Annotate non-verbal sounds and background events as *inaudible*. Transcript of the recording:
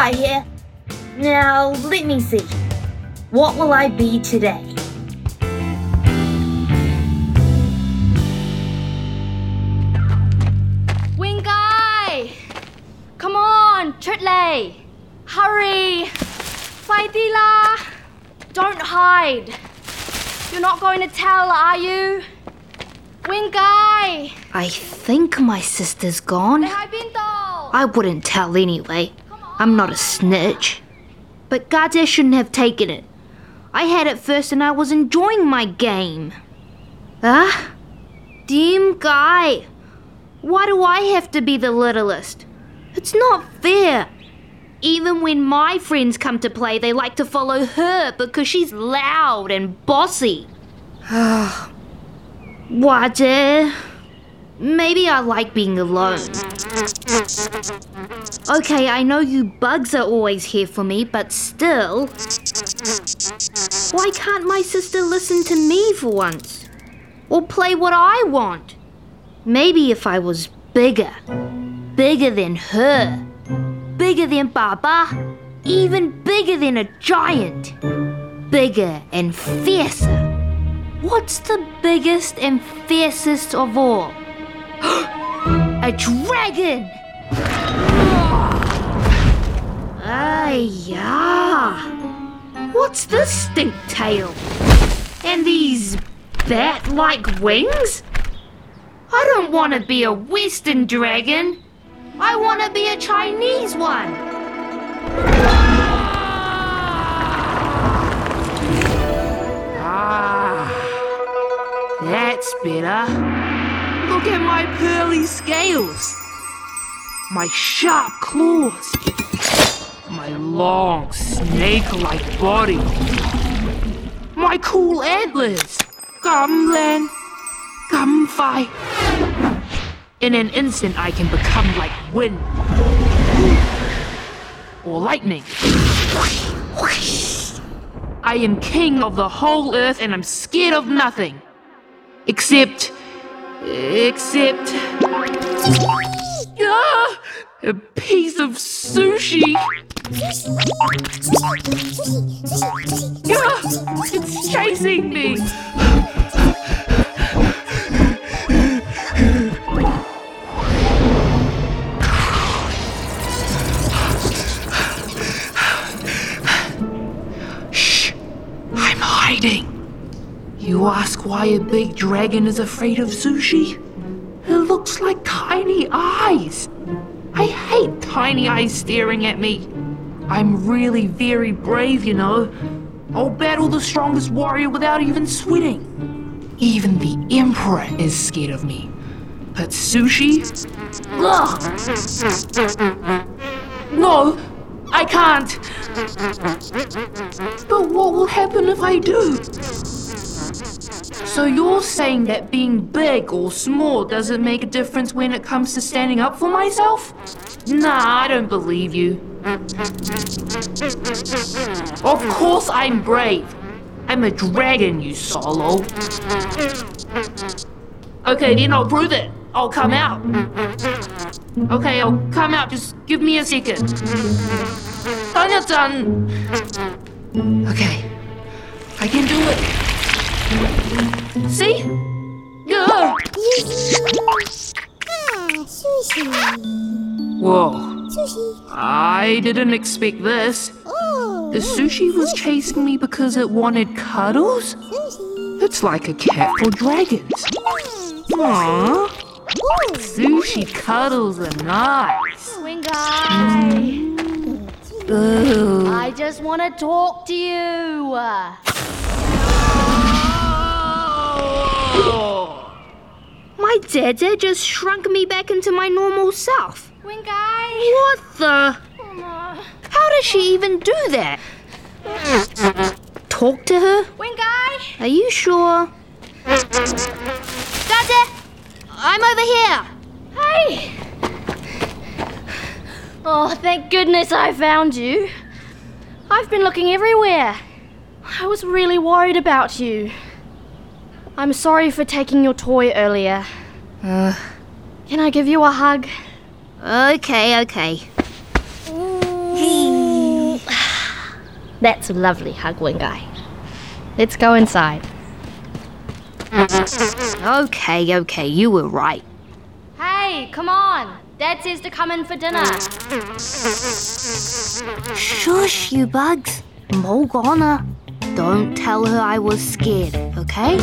guy here. Now, let me see. What will I be today? Wing guy! Come on, Tritley! Hurry! Faitila! Don't hide! You're not going to tell, are you? Wing guy! I think my sister's gone. Hai Pinto! I wouldn't tell anyway. I'm not a snitch. But Gade shouldn't have taken it. I had it first and I was enjoying my game. Ah? Dim guy. Why do I have to be the littlest? It's not fair. Even when my friends come to play, they like to follow her because she's loud and bossy. *sighs* Wade. Maybe I like being alone. Okay, I know you bugs are always here for me, but still. Why can't my sister listen to me for once? Or play what I want? Maybe if I was bigger. Bigger than her. Bigger than Baba. Even bigger than a giant. Bigger and fiercer. What's the biggest and fiercest of all? *gasps* a dragon! Yeah. What's this stink tail? And these bat like wings? I don't want to be a Western dragon. I want to be a Chinese one. Ah, that's better. Look at my pearly scales, my sharp claws, my long snake like body, my cool antlers. Come, Len. Come, Fi. In an instant, I can become like wind or lightning. I am king of the whole earth and I'm scared of nothing. Except. Except. Ah, a piece of sushi. Ah, it's chasing me. You ask why a big dragon is afraid of sushi? It looks like tiny eyes. I hate tiny eyes staring at me. I'm really very brave, you know. I'll battle the strongest warrior without even sweating. Even the Emperor is scared of me. But sushi? Ugh! No, I can't. But what will happen if I do? So you're saying that being big or small doesn't make a difference when it comes to standing up for myself? Nah, I don't believe you. Of course I'm brave. I'm a dragon, you solo. Okay, then I'll prove it. I'll come out. Okay, I'll come out. Just give me a second. Tanya done. Okay, Whoa. I didn't expect this. The sushi was chasing me because it wanted cuddles? It's like a cat for dragons. Aww. Sushi cuddles are nice. Wing guy! Ugh. I just want to talk to you. Oh. My dad just shrunk me back into my normal self. Wing guy! What the? Oh. How does she even do that? Talk to her? Wing guy! Are you sure? Dada! I'm over here! Hey! Oh, thank goodness I found you. I've been looking everywhere. I was really worried about you. I'm sorry for taking your toy earlier. Uh, Can I give you a hug? Okay, okay. *sighs* That's a lovely hug, Winguy. Let's go inside. Okay, okay, you were right. Hey, come on! Dad says to come in for dinner. Shush, you bugs. Morgana. Don't tell her I was scared, okay?